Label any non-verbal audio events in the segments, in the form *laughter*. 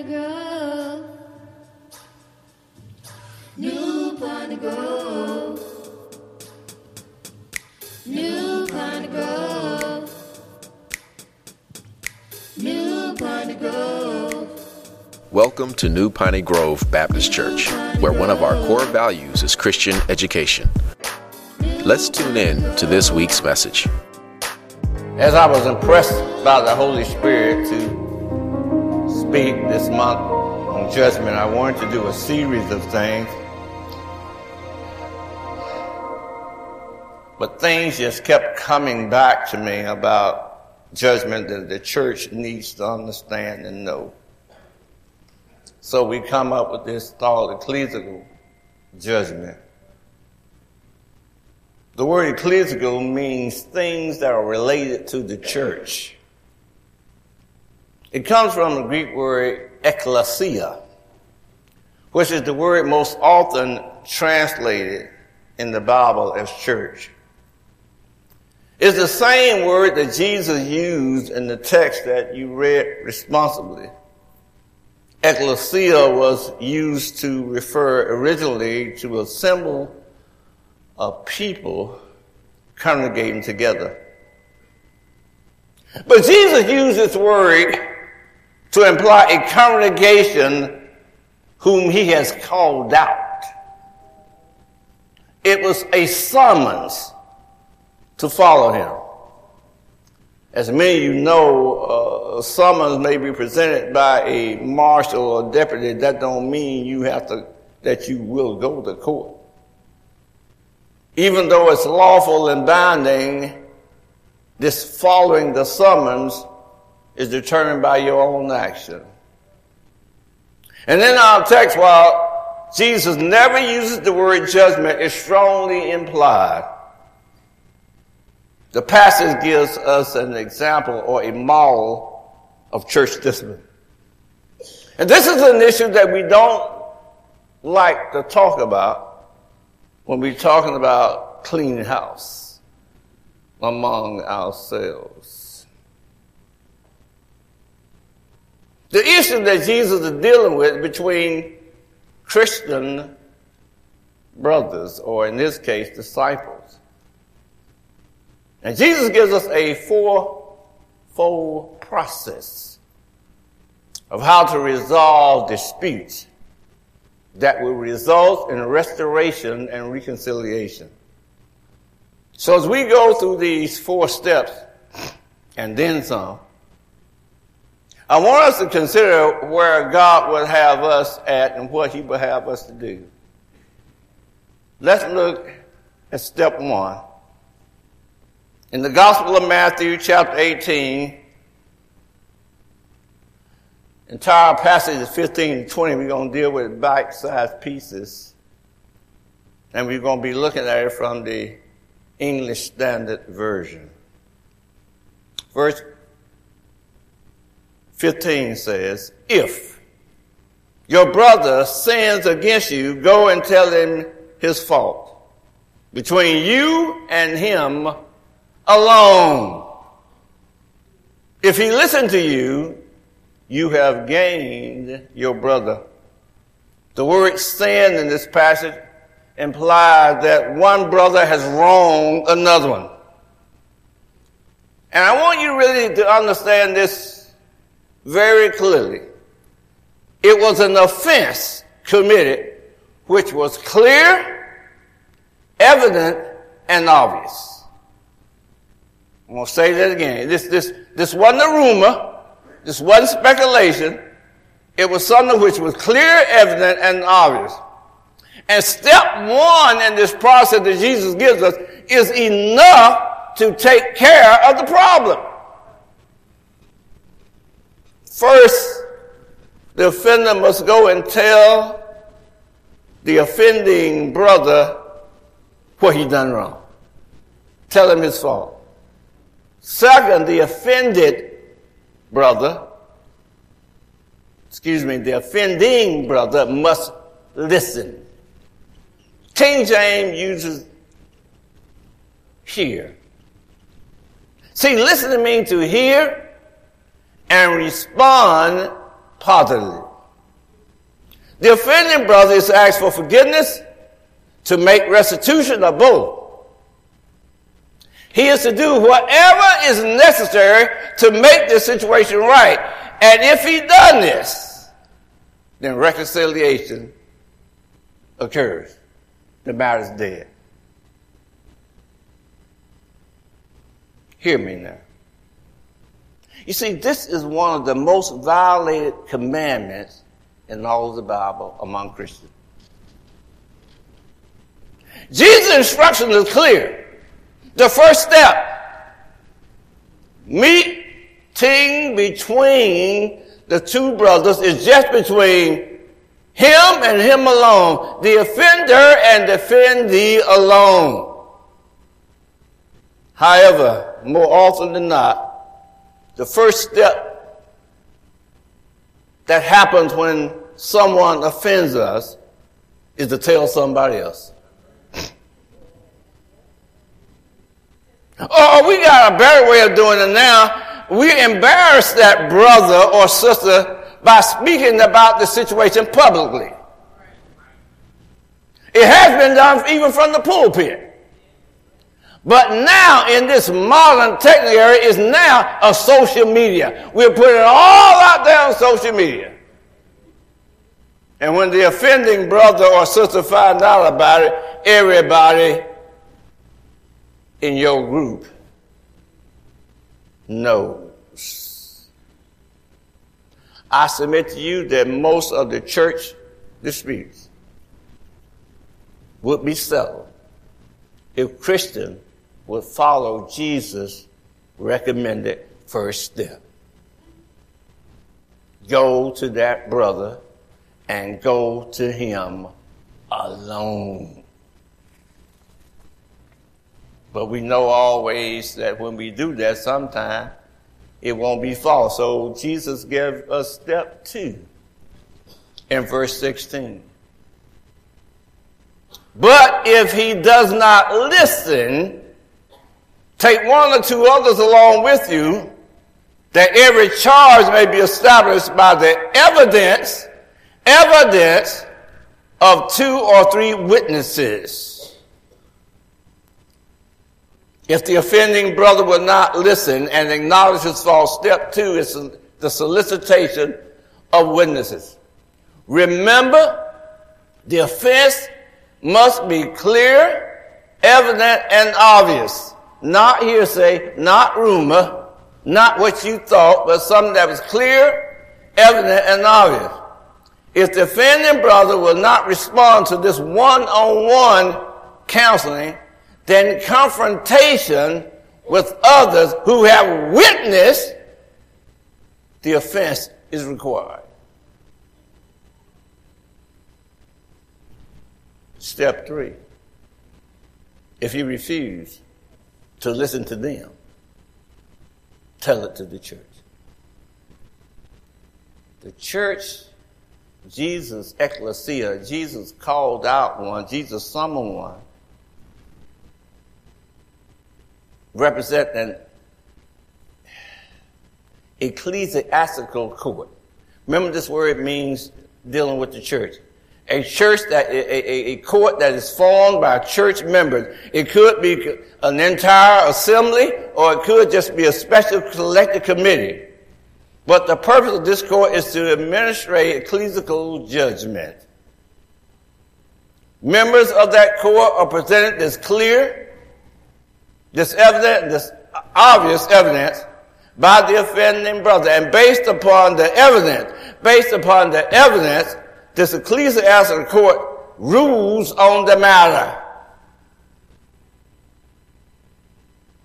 Piney Grove. New Piney Grove. New Piney Grove. New Piney Grove. Welcome to New Piney Grove Baptist Church, where one of our core values is Christian education. Let's tune in to this week's message. As I was impressed by the Holy Spirit to speak this month on judgment, I wanted to do a series of things. But things just kept coming back to me about judgment that the church needs to understand and know. So we come up with this thought, ecclesial judgment. The word ecclesial means things that are related to the church. It comes from the Greek word ekklesia, which is the word most often translated in the Bible as church. It's the same word that Jesus used in the text that you read responsibly. Ecclesia was used to refer originally to a symbol of people congregating together. But Jesus used this word to imply a congregation whom he has called out. It was a summons to follow him. As many of you know, uh, summons may be presented by a marshal or deputy. That don't mean you have to, that you will go to court. Even though it's lawful and binding, this following the summons is determined by your own action. And in our text, while Jesus never uses the word judgment, it's strongly implied the passage gives us an example or a model of church discipline. And this is an issue that we don't like to talk about when we're talking about cleaning house among ourselves. The issue that Jesus is dealing with between Christian brothers, or in this case, disciples, and Jesus gives us a four-fold process of how to resolve disputes that will result in restoration and reconciliation. So as we go through these four steps and then some, I want us to consider where God would have us at and what he would have us to do. Let's look at step one in the Gospel of Matthew, chapter 18, entire passage is 15 and 20. We're going to deal with bite-sized pieces. And we're going to be looking at it from the English Standard Version. Verse 15 says, If your brother sins against you, go and tell him his fault. Between you and him alone. If he listened to you, you have gained your brother. The word sin in this passage implies that one brother has wronged another one. And I want you really to understand this very clearly. It was an offense committed which was clear, evident, and obvious. I'm going to say that again. This, this, this wasn't a rumor. This wasn't speculation. It was something which was clear, evident, and obvious. And step one in this process that Jesus gives us is enough to take care of the problem. First, the offender must go and tell the offending brother what he done wrong. Tell him his fault. Second, the offended brother, excuse me, the offending brother must listen. King James uses hear. See, listening means to hear and respond positively. The offending brother is to ask for forgiveness, to make restitution, of both. He is to do whatever is necessary to make the situation right. And if he done this, then reconciliation occurs. The matter is dead. Hear me now. You see, this is one of the most violated commandments in all of the Bible among Christians. Jesus' instruction is clear. The first step, meeting between the two brothers is just between him and him alone, the offender and the offendee alone. However, more often than not, the first step that happens when someone offends us is to tell somebody else. Oh, oh, we got a better way of doing it now. We embarrass that brother or sister by speaking about the situation publicly. It has been done even from the pulpit. But now in this modern technical era is now a social media. We're putting it all out there on social media. And when the offending brother or sister find out about it, everybody in your group knows. I submit to you that most of the church disputes would be settled if Christians would follow Jesus' recommended first step. Go to that brother and go to him alone. But we know always that when we do that, sometime it won't be false. So Jesus gave us step two in verse 16. But if he does not listen, take one or two others along with you, that every charge may be established by the evidence, evidence of two or three witnesses. If the offending brother will not listen and acknowledge his fault, step two is the solicitation of witnesses. Remember, the offense must be clear, evident, and obvious. Not hearsay, not rumor, not what you thought, but something that was clear, evident, and obvious. If the offending brother will not respond to this one-on-one counseling, then confrontation with others who have witnessed the offense is required. Step three. If you refuse to listen to them, tell it to the church. The church, Jesus, ecclesia, Jesus called out one, Jesus summoned one represent an ecclesiastical court. Remember this word means dealing with the church. A church that, a, a, a court that is formed by church members. It could be an entire assembly or it could just be a special collective committee. But the purpose of this court is to administrate ecclesiastical judgment. Members of that court are presented as clear, this evident, this obvious evidence by the offending brother. And based upon the evidence, based upon the evidence, this ecclesiastical court rules on the matter.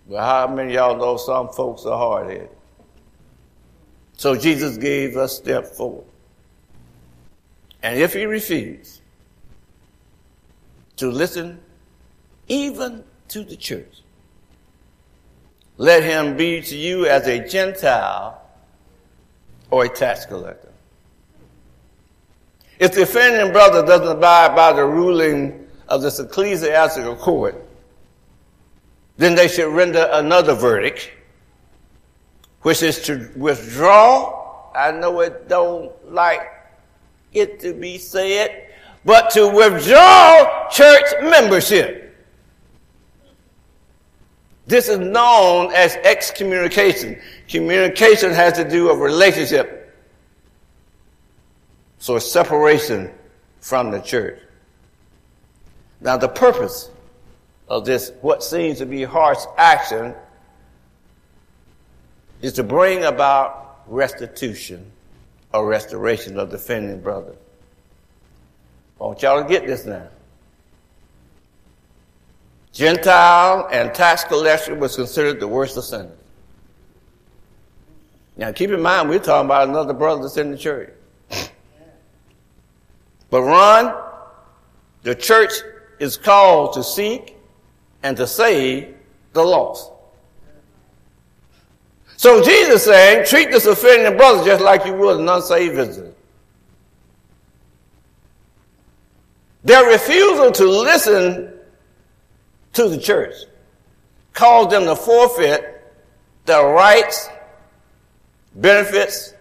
But how many y'all know some folks are hard headed? So Jesus gave us step four. And if he refused to listen even to the church, let him be to you as a Gentile or a tax collector. If the offending brother doesn't abide by the ruling of this ecclesiastical court, then they should render another verdict, which is to withdraw. I know it don't like it to be said, but to withdraw church membership. This is known as excommunication. Communication has to do with relationship. So it's separation from the church. Now the purpose of this, what seems to be harsh action, is to bring about restitution or restoration of the offending brother. I want y'all to get this now. Gentile and tax collector was considered the worst of sinners. Now keep in mind, we're talking about another brother that's in the church. But Ron, the church is called to seek and to save the lost. So Jesus saying, treat this offending brother just like you would an unsaved visitor. Their refusal to listen to the church caused them to forfeit their rights, benefits,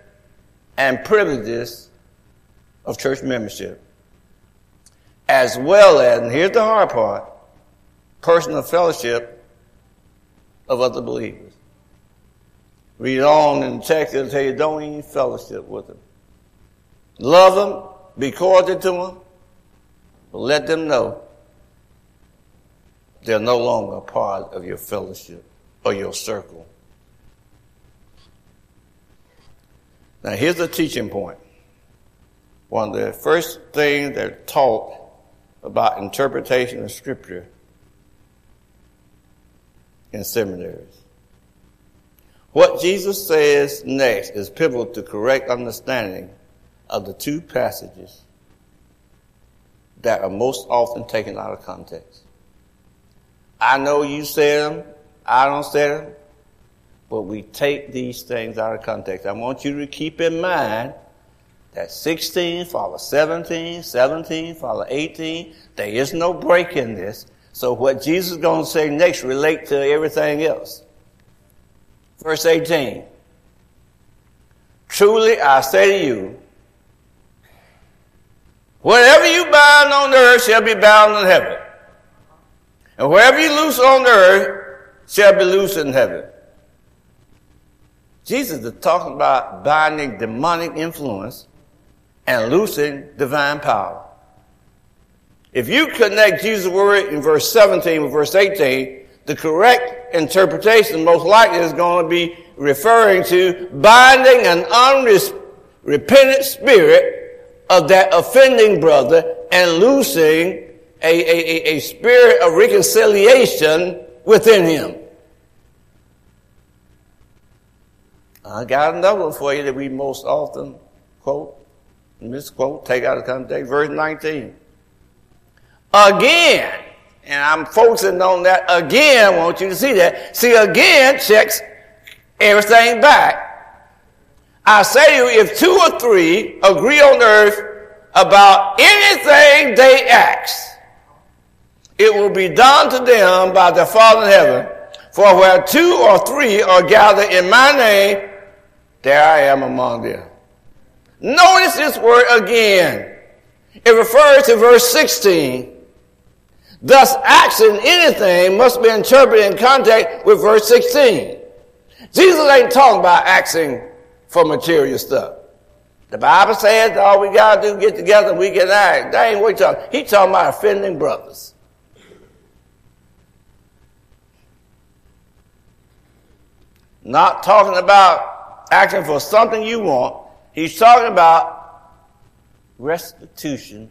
and privileges of church membership, as well as, and here's the hard part, personal fellowship of other believers. Read on in the text, it'll tell you don't even fellowship with them. Love them, be cordial to them, but let them know they're no longer a part of your fellowship or your circle. Now, here's a teaching point. One of the first things they're taught about interpretation of Scripture in seminaries. What Jesus says next is pivotal to correct understanding of the two passages that are most often taken out of context. I know you said them, I don't say them, but we take these things out of context. I want you to keep in mind that 16 follow 17, 17 follow 18. There is no break in this. So what Jesus is going to say next relate to everything else. Verse 18. Truly I say to you, whatever you bind on earth shall be bound in heaven. And wherever you loose on earth shall be loose in heaven. Jesus is talking about binding demonic influence and loosing divine power. If you connect Jesus' word in verse 17 with verse 18, the correct interpretation most likely is going to be referring to binding an unrepentant spirit of that offending brother and loosing a, a, a spirit of reconciliation within him. I got another one for you that we most often quote, misquote, take out of context, verse 19. Again, and I'm focusing on that again. I want you to see that. See, again checks everything back. I say to you, if two or three agree on earth about anything they ask, it will be done to them by the Father in heaven. For where two or three are gathered in my name, there I am among them. Notice this word again. It refers to verse 16 Thus, action, anything, must be interpreted in contact with verse 16. Jesus ain't talking about acting for material stuff. The Bible says all we gotta do get together and we can act. That ain't what he's talking. He's talking about offending brothers. Not talking about acting for something you want. He's talking about restitution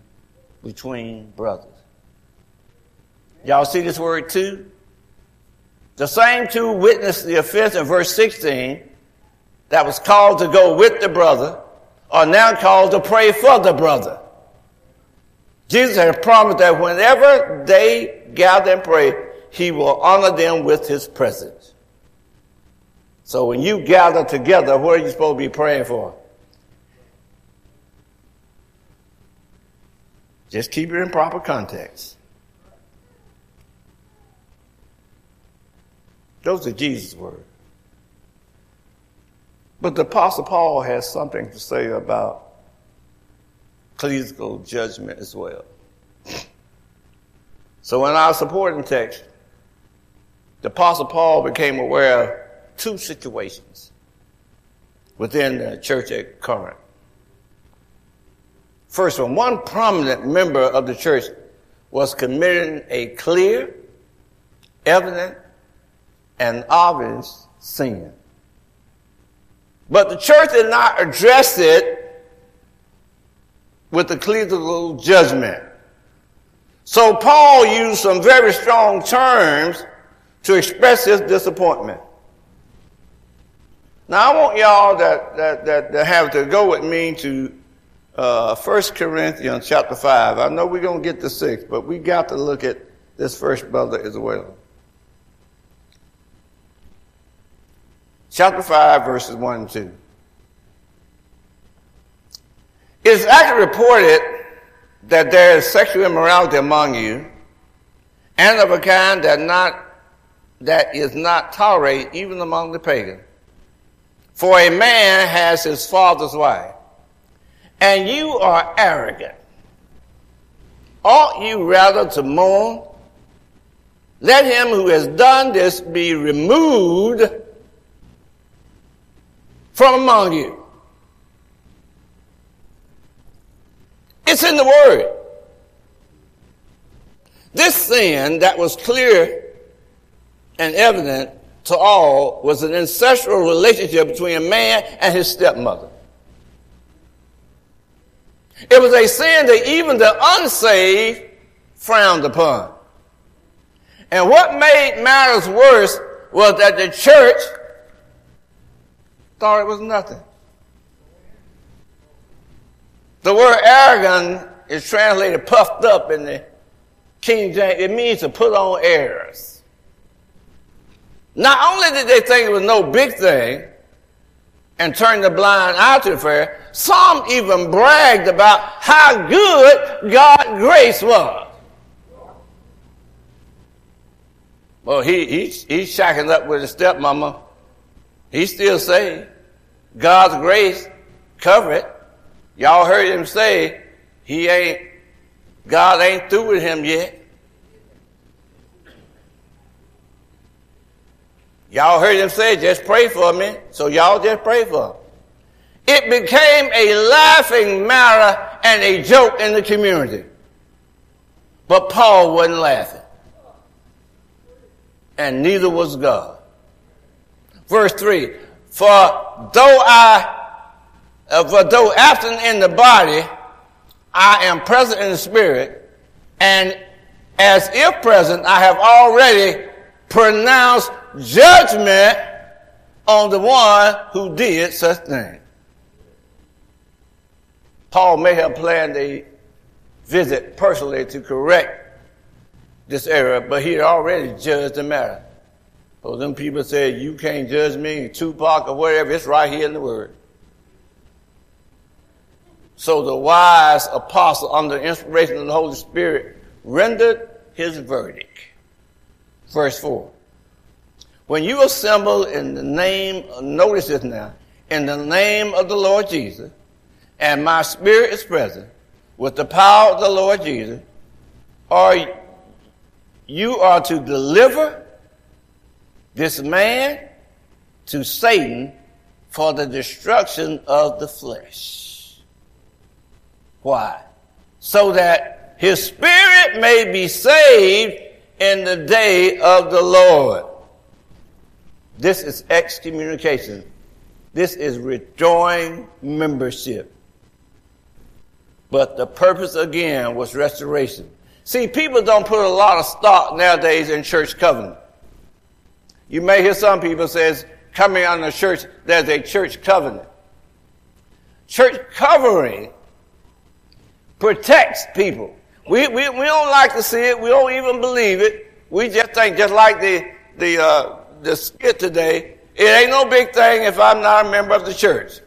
between brothers. Y'all see this word too? The same two witnessed the offense in verse 16 that was called to go with the brother are now called to pray for the brother. Jesus had promised that whenever they gather and pray, he will honor them with his presence. So when you gather together, what are you supposed to be praying for? Just keep it in proper context. Those are Jesus' words. But the Apostle Paul has something to say about ecclesiastical judgment as well. So in our supporting text, the Apostle Paul became aware of two situations within the church at Corinth. First one, one prominent member of the church was committing a clear, evident, and obvious sin. But the church did not address it with ecclesiastical judgment. So Paul used some very strong terms to express his disappointment. Now I want y'all that, that, that, that have to go with me to uh, 1 Corinthians chapter 5. I know we're going to get to 6, but we got to look at this first brother as well. Chapter 5, verses 1 and 2. It is actually reported that there is sexual immorality among you, and of a kind that not that is not tolerated even among the pagan. For a man has his father's wife, and you are arrogant. Ought you rather to mourn? Let him who has done this be removed from among you. It's in the Word. This sin that was clear and evident to all was an ancestral relationship between a man and his stepmother. It was a sin that even the unsaved frowned upon. And what made matters worse was that the church thought it was nothing. The word arrogant is translated puffed up in the King James. It means to put on airs. Not only did they think it was no big thing and turn the blind eye to fair, some even bragged about how good God's grace was. Well, he, he, he's shacking up with his stepmama. He's still saved. God's grace covered it. Y'all heard him say he ain't, God ain't through with him yet. Y'all heard him say, just pray for me. So y'all just pray for him. It became a laughing matter and a joke in the community. But Paul wasn't laughing. And neither was God. Verse 3 For though I, uh, for though absent in the body, I am present in the spirit, and as if present, I have already pronounced judgment on the one who did such thing. Paul may have planned a visit personally to correct this error, but he had already judged the matter. So them people said, you can't judge me, Tupac or whatever, it's right here in the word. So the wise apostle, under inspiration of the Holy Spirit, rendered his verdict. Verse 4. When you assemble in the name, notice this now, in the name of the Lord Jesus, and my spirit is present with the power of the Lord Jesus, or you are to deliver this man to Satan for the destruction of the flesh. Why? So that his spirit may be saved in the day of the Lord. This is excommunication. This is withdrawing membership. But the purpose again was restoration. See, people don't put a lot of stock nowadays in church covenant. You may hear some people says, coming on the church, there's a church covenant. Church covering protects people. We, we, we don't like to see it. We don't even believe it. We just think, just like the, the, uh, the skit today, it ain't no big thing if I'm not a member of the church.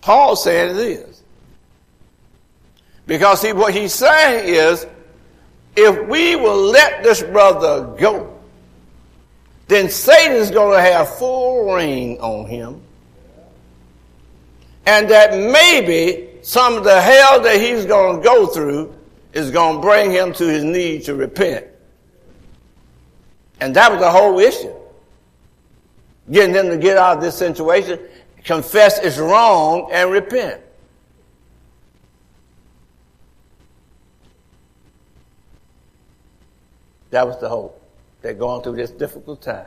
Paul said it is. Because see, what he's saying is, if we will let this brother go, then Satan's going to have full reign on him. And that maybe some of the hell that he's going to go through is going to bring him to his knees to repent. And that was the whole issue. Getting them to get out of this situation, confess it's wrong, and repent. That was the hope. They're going through this difficult time.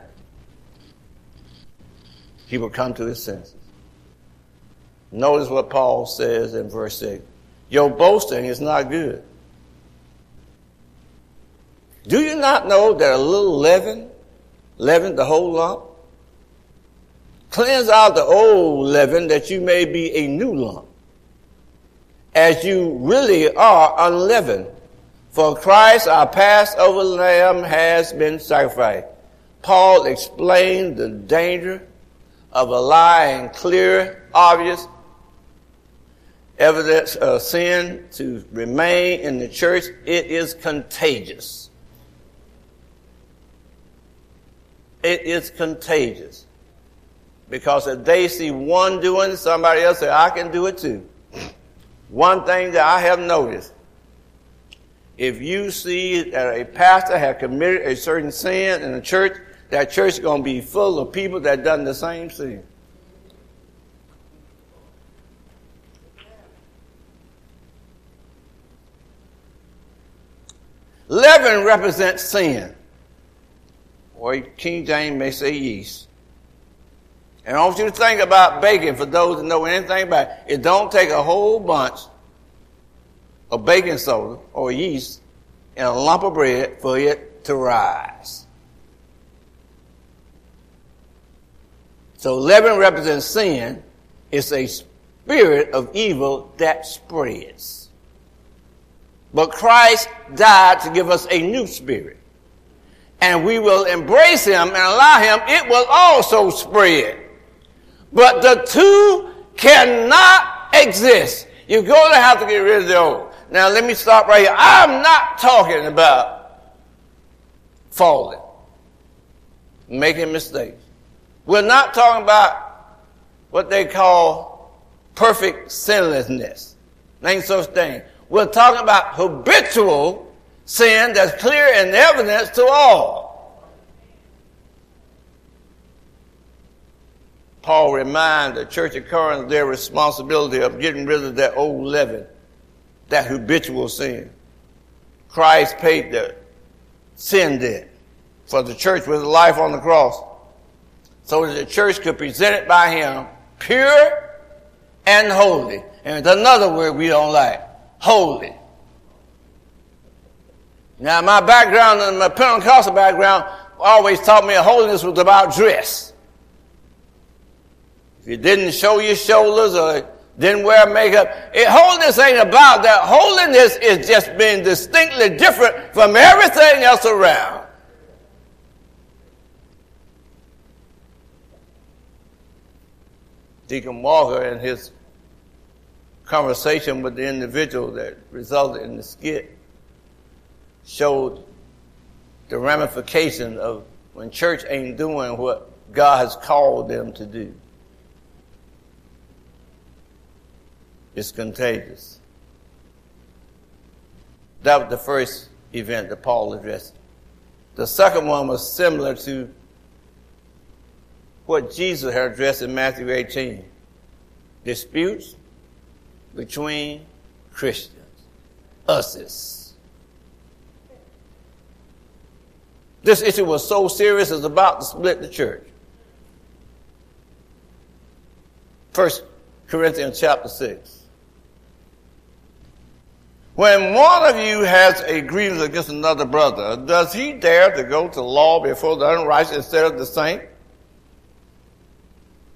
He will come to his senses. Notice what Paul says in verse 6. Your boasting is not good. Do you not know that a little leaven leaven the whole lump? Cleanse out the old leaven that you may be a new lump, as you really are unleavened. For Christ, our Passover lamb, has been sacrificed. Paul explained the danger of a allowing clear, obvious evidence of sin to remain in the church. It is contagious. It is contagious. Because if they see one doing somebody else say, I can do it too. *sniffs* One thing that I have noticed, if you see that a pastor has committed a certain sin in a church, that church is going to be full of people that done the same sin. Leaven represents sin. Or King James may say yeast. And I want you to think about baking for those that know anything about it. It don't take a whole bunch of baking soda or yeast and a lump of bread for it to rise. So leaven represents sin. It's a spirit of evil that spreads. But Christ died to give us a new spirit. And we will embrace him and allow him, it will also spread. But the two cannot exist. You're going to have to get rid of the old. Now let me stop right here. I'm not talking about falling, making mistakes. We're not talking about what they call perfect sinlessness. Ain't such thing. We're talking about habitual sin that's clear and evidence to all. Paul reminds the church of Corinth their responsibility of getting rid of that old leaven, that habitual sin. Christ paid the sin debt for the church with life on the cross so that the church could present it by him pure and holy. And it's another word we don't like. Holy. Now my background and my Pentecostal background always taught me holiness was about dress. If you didn't show your shoulders or didn't wear makeup, it, holiness ain't about that. Holiness is just being distinctly different from everything else around. Deacon Walker and his conversation with the individual that resulted in the skit showed the ramification of when church ain't doing what God has called them to do. It's contagious. That was the first event that Paul addressed. The second one was similar to what Jesus had addressed in Matthew 18 disputes between Christians, uses. This issue was so serious, it's about to split the church. First Corinthians chapter 6. When one of you has a grievance against another brother, does he dare to go to law before the unrighteous instead of the saint?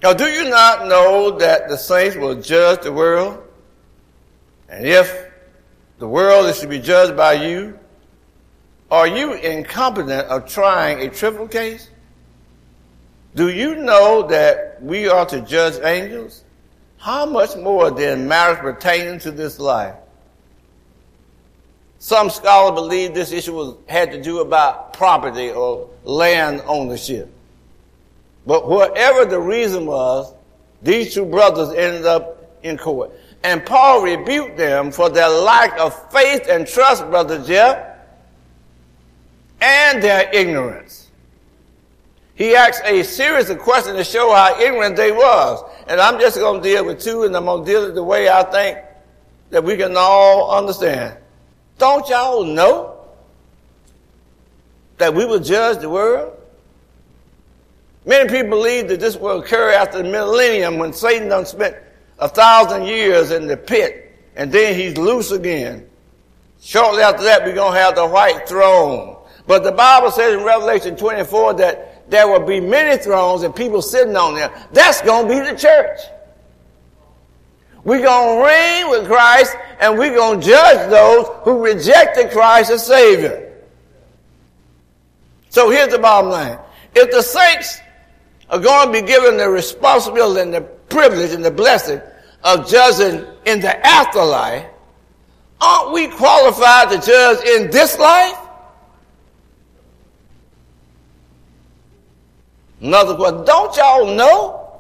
Now, do you not know that the saints will judge the world? And if the world is to be judged by you, are you incompetent of trying a trivial case? Do you know that we are to judge angels? How much more than matters pertaining to this life? Some scholars believe this issue was, had to do about property or land ownership. But whatever the reason was, these two brothers ended up in court. And Paul rebuked them for their lack of faith and trust, Brother Jeff, and their ignorance. He asked a series of questions to show how ignorant they was. And I'm just going to deal with two, and I'm going to deal with the way I think that we can all understand. Don't y'all know that we will judge the world? Many people believe that this will occur after the millennium when Satan done spent a thousand years in the pit and then he's loose again. Shortly after that, we're going to have the white throne. But the Bible says in Revelation 24 that there will be many thrones and people sitting on them. That's going to be the church. We're going to reign with Christ and we're going to judge those who rejected Christ as Savior. So here's the bottom line. If the saints are going to be given the responsibility and the privilege and the blessing of judging in the afterlife, aren't we qualified to judge in this life? Another question, don't y'all know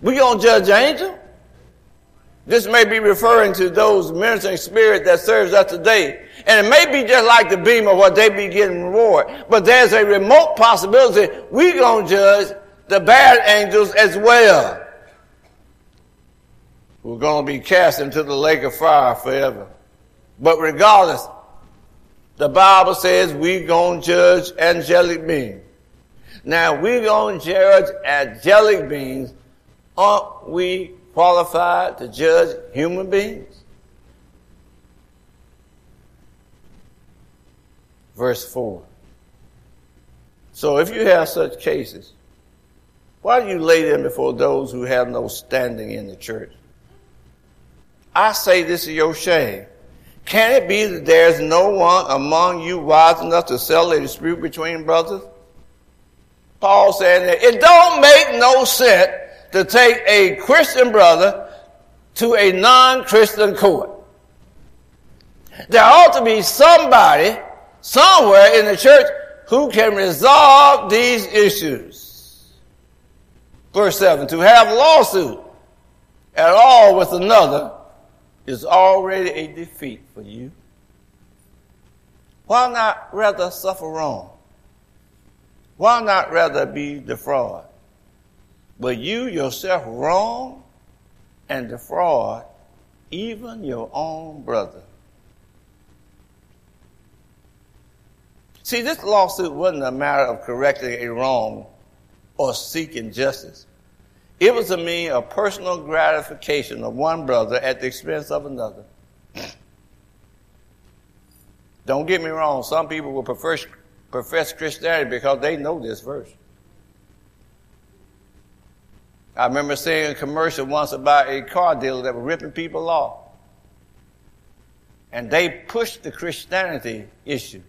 we gonna judge angels? This may be referring to those ministering spirit that serves us today. And it may be just like the beam of what they be getting reward. But there's a remote possibility we gonna judge the bad angels as well. We're to be cast into the lake of fire forever. But regardless, the Bible says going to judge angelic beings. Now, going to judge angelic beings. Aren't we qualified to judge human beings? Verse 4. So if you have such cases, why do you lay them before those who have no standing in the church? I say this is your shame. Can it be that there's no one among you wise enough to settle a dispute between brothers? Paul said that it don't make no sense to take a Christian brother to a non-Christian court. There ought to be somebody somewhere in the church who can resolve these issues. Verse 7 To have a lawsuit at all with another is already a defeat for you. Why not rather suffer wrong? Why not rather be defraud? But you yourself wrong and defraud even your own brother. See, this lawsuit wasn't a matter of correcting a wrong or seeking justice. It was a mean of personal gratification of one brother at the expense of another. *clears throat* Don't get me wrong, some people will prefer, profess Christianity because they know this verse. I remember seeing a commercial once about a car dealer that was ripping people off. And they pushed the Christianity issue.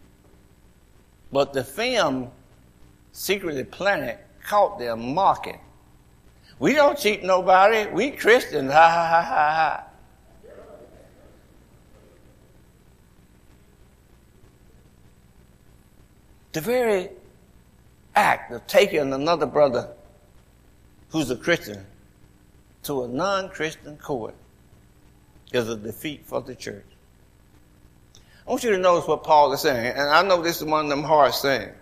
But the film secretly planted caught them mocking. We don't cheat nobody. We Christians. Ha ha ha ha ha. The very act of taking another brother who's a Christian to a non-Christian court is a defeat for the church. I want you to notice what Paul is saying, and I know this is one of them hard sayings.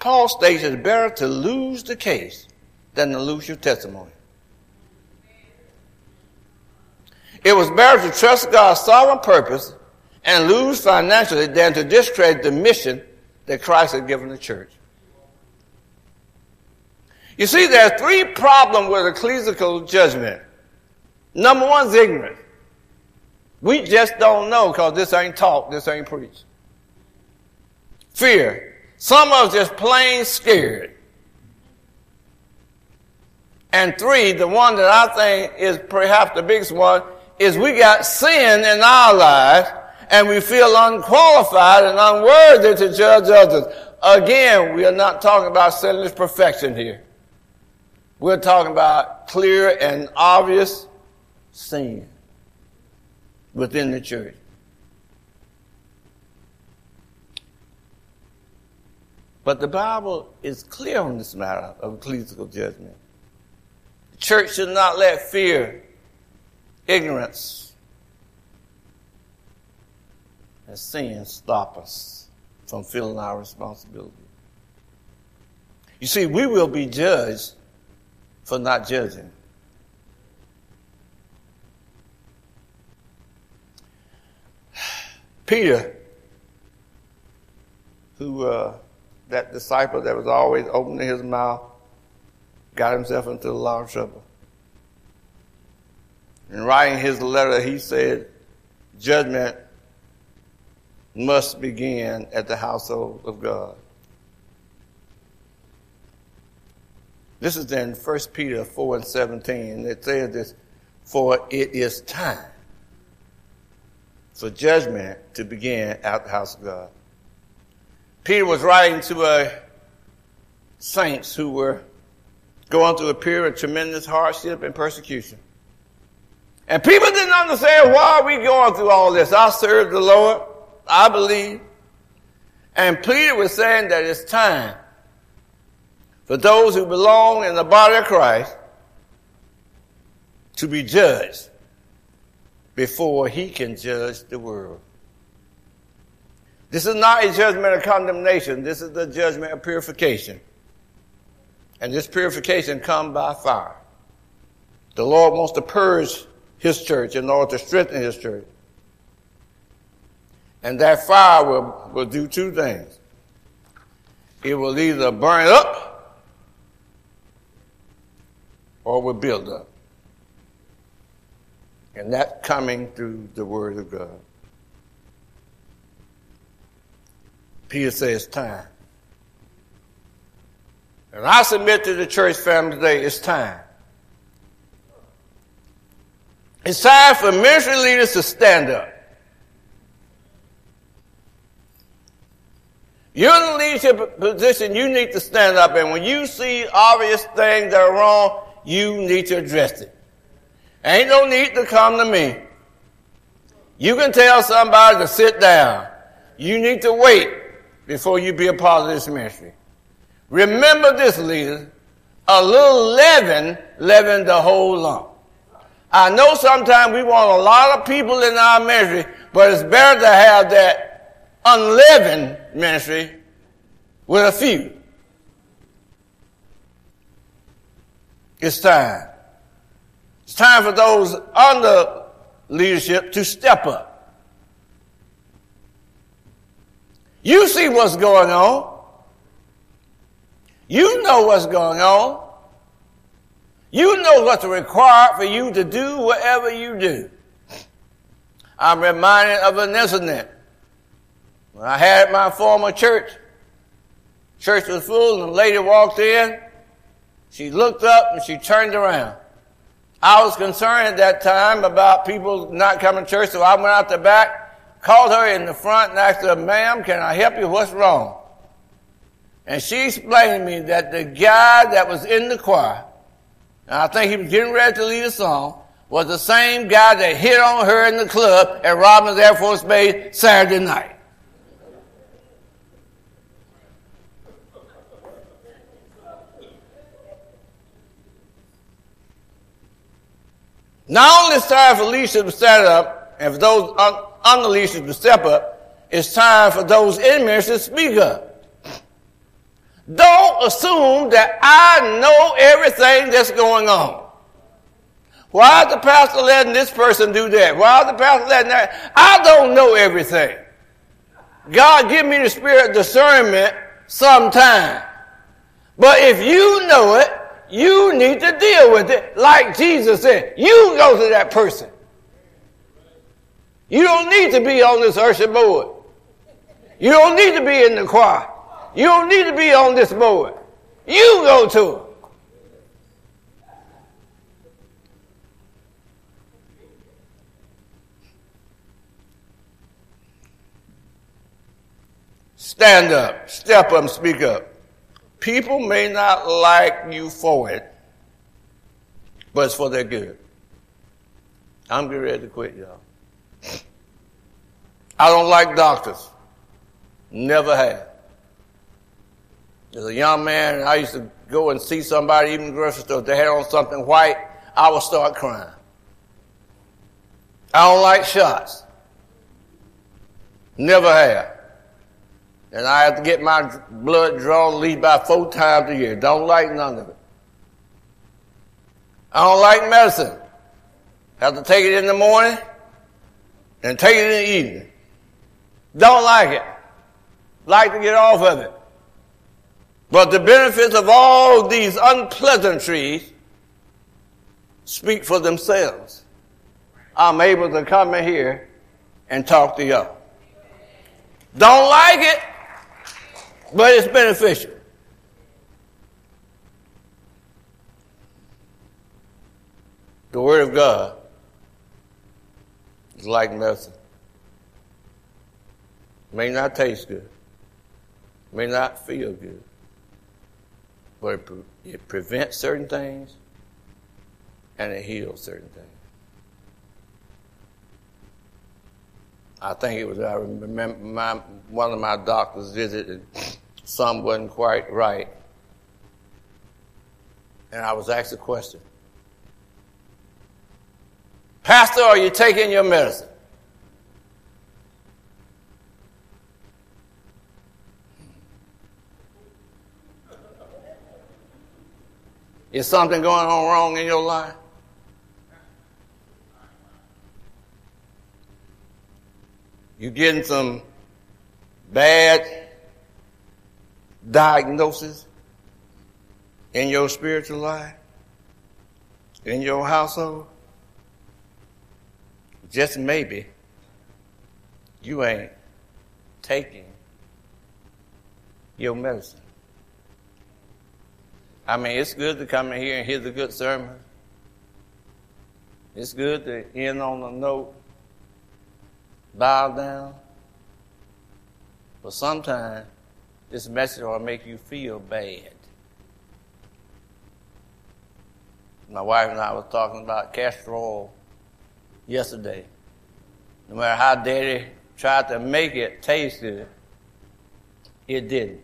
Paul states it's better to lose the case than to lose your testimony. It was better to trust God's sovereign purpose and lose financially than to discredit the mission that Christ had given the church. You see, there are three problems with ecclesiastical judgment. Number one is ignorance. We just don't know because this ain't taught, this ain't preached. Fear. Some of us just plain scared. And three, the one that I think is perhaps the biggest one, is we got sin in our lives and we feel unqualified and unworthy to judge others. Again, we are not talking about sinless perfection here. We're talking about clear and obvious sin within the church. But the Bible is clear on this matter of ecclesiastical judgment. The church should not let fear, ignorance, and sin stop us from feeling our responsibility. You see, we will be judged for not judging. *sighs* Peter, who uh, that disciple that was always opening his mouth, got himself into a lot of trouble. In writing his letter, he said, judgment must begin at the household of God. This is in 1 Peter 4 and 17. It says this, for it is time for judgment to begin at the house of God. Peter was writing to a saints who were going through a period of tremendous hardship and persecution. And people didn't understand why are we going through all this. I serve the Lord. I believe. And Peter was saying that it's time for those who belong in the body of Christ to be judged before he can judge the world. This is not a judgment of condemnation. This is the judgment of purification. And this purification comes by fire. The Lord wants to purge his church in order to strengthen his church. And that fire will, will do two things. It will either burn up or will build up. And that coming through the Word of God. Peter says, time. And I submit to the church family today, it's time. It's time for ministry leaders to stand up. You're in the leadership position, you need to stand up, and when you see obvious things that are wrong, you need to address it. Ain't no need to come to me. You can tell somebody to sit down. You need to wait before you be a part of this ministry. Remember this, leader. A little leaven leaven the whole lump. I know sometimes we want a lot of people in our ministry, but it's better to have that unleavened ministry with a few. It's time. It's time for those under leadership to step up. You see what's going on. You know what's going on. You know what's required for you to do whatever you do. I'm reminded of an incident. When I had my former church, church was full and a lady walked in. She looked up and she turned around. I was concerned at that time about people not coming to church, so I went out the back, called her in the front and asked her, ma'am, can I help you? What's wrong? And she explained to me that the guy that was in the choir and I think he was getting ready to lead a song, was the same guy that hit on her in the club at Robins Air Force Base Saturday night. Not only is time for leadership to stand up, and for those un- under leadership to step up, it's time for those in ministry to speak up. Don't assume that I know everything that's going on. Why is the pastor letting this person do that? Why is the pastor letting that? I don't know everything. God give me the spirit of discernment sometime. But if you know it, you need to deal with it. Like Jesus said, you go to that person. You don't need to be on this usher board. You don't need to be in the choir. You don't need to be on this board. You go to him. Stand up, step up, speak up. People may not like you for it, but it's for their good. I'm getting ready to quit, y'all. I don't like doctors. Never have. As a young man, I used to go and see somebody, even in the grocery store, if they had on something white, I would start crying. I don't like shots. Never have. And I have to get my blood drawn at least by four times a year. Don't like none of it. I don't like medicine. Have to take it in the morning and take it in the evening. Don't like it. Like to get off of it. But the benefits of all these unpleasantries speak for themselves. I'm able to come in here and talk to y'all. Don't like it, but it's beneficial. The Word of God is like medicine. May not taste good, may not feel good, but it, pre- it prevents certain things and it heals certain things. I think it was, I remember my, one of my doctors visited, some wasn't quite right. And I was asked a question Pastor, are you taking your medicine? Is something going on wrong in your life? You getting some bad diagnosis in your spiritual life? In your household? Just maybe you ain't taking your medicine. I mean, it's good to come in here and hear the good sermon. It's good to end on a note, bow down. But sometimes this message will make you feel bad. My wife and I was talking about castor oil yesterday. No matter how daddy tried to make it taste good, it didn't.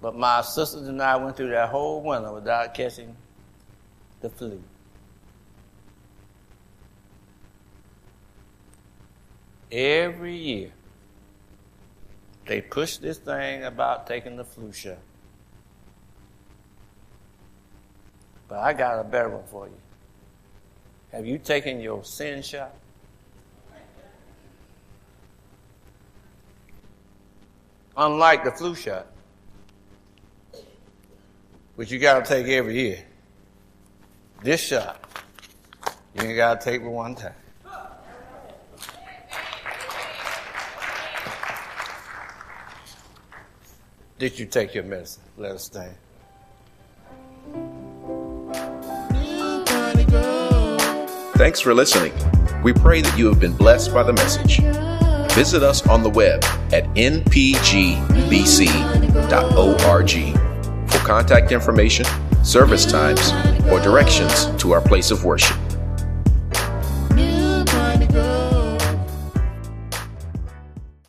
But my sisters and I went through that whole winter without catching the flu. Every year, they push this thing about taking the flu shot. But I got a better one for you. Have you taken your sin shot? Unlike the flu shot, which you got to take every year, this shot, you ain't got to take but one time. Did you take your medicine? Let us stand. Thanks for listening. We pray that you have been blessed by the message. Visit us on the web at npgbc.org for contact information, service times, or directions to our place of worship.